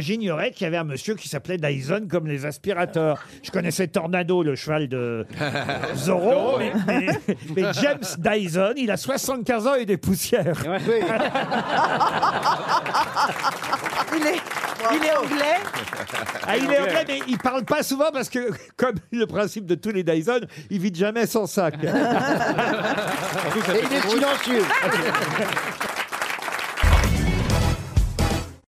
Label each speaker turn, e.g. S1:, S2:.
S1: j'ignorais qu'il y avait un monsieur qui s'appelait Dyson comme les aspirateurs. Je connaissais Tornado, le cheval de Zorro, mais, mais- mais James Dyson, il a 75 ans et des poussières.
S2: Il est, il est anglais
S1: Ah, il est anglais, mais il parle pas souvent parce que, comme le principe de tous les Dyson, il vide jamais son sac.
S3: Et il est silencieux.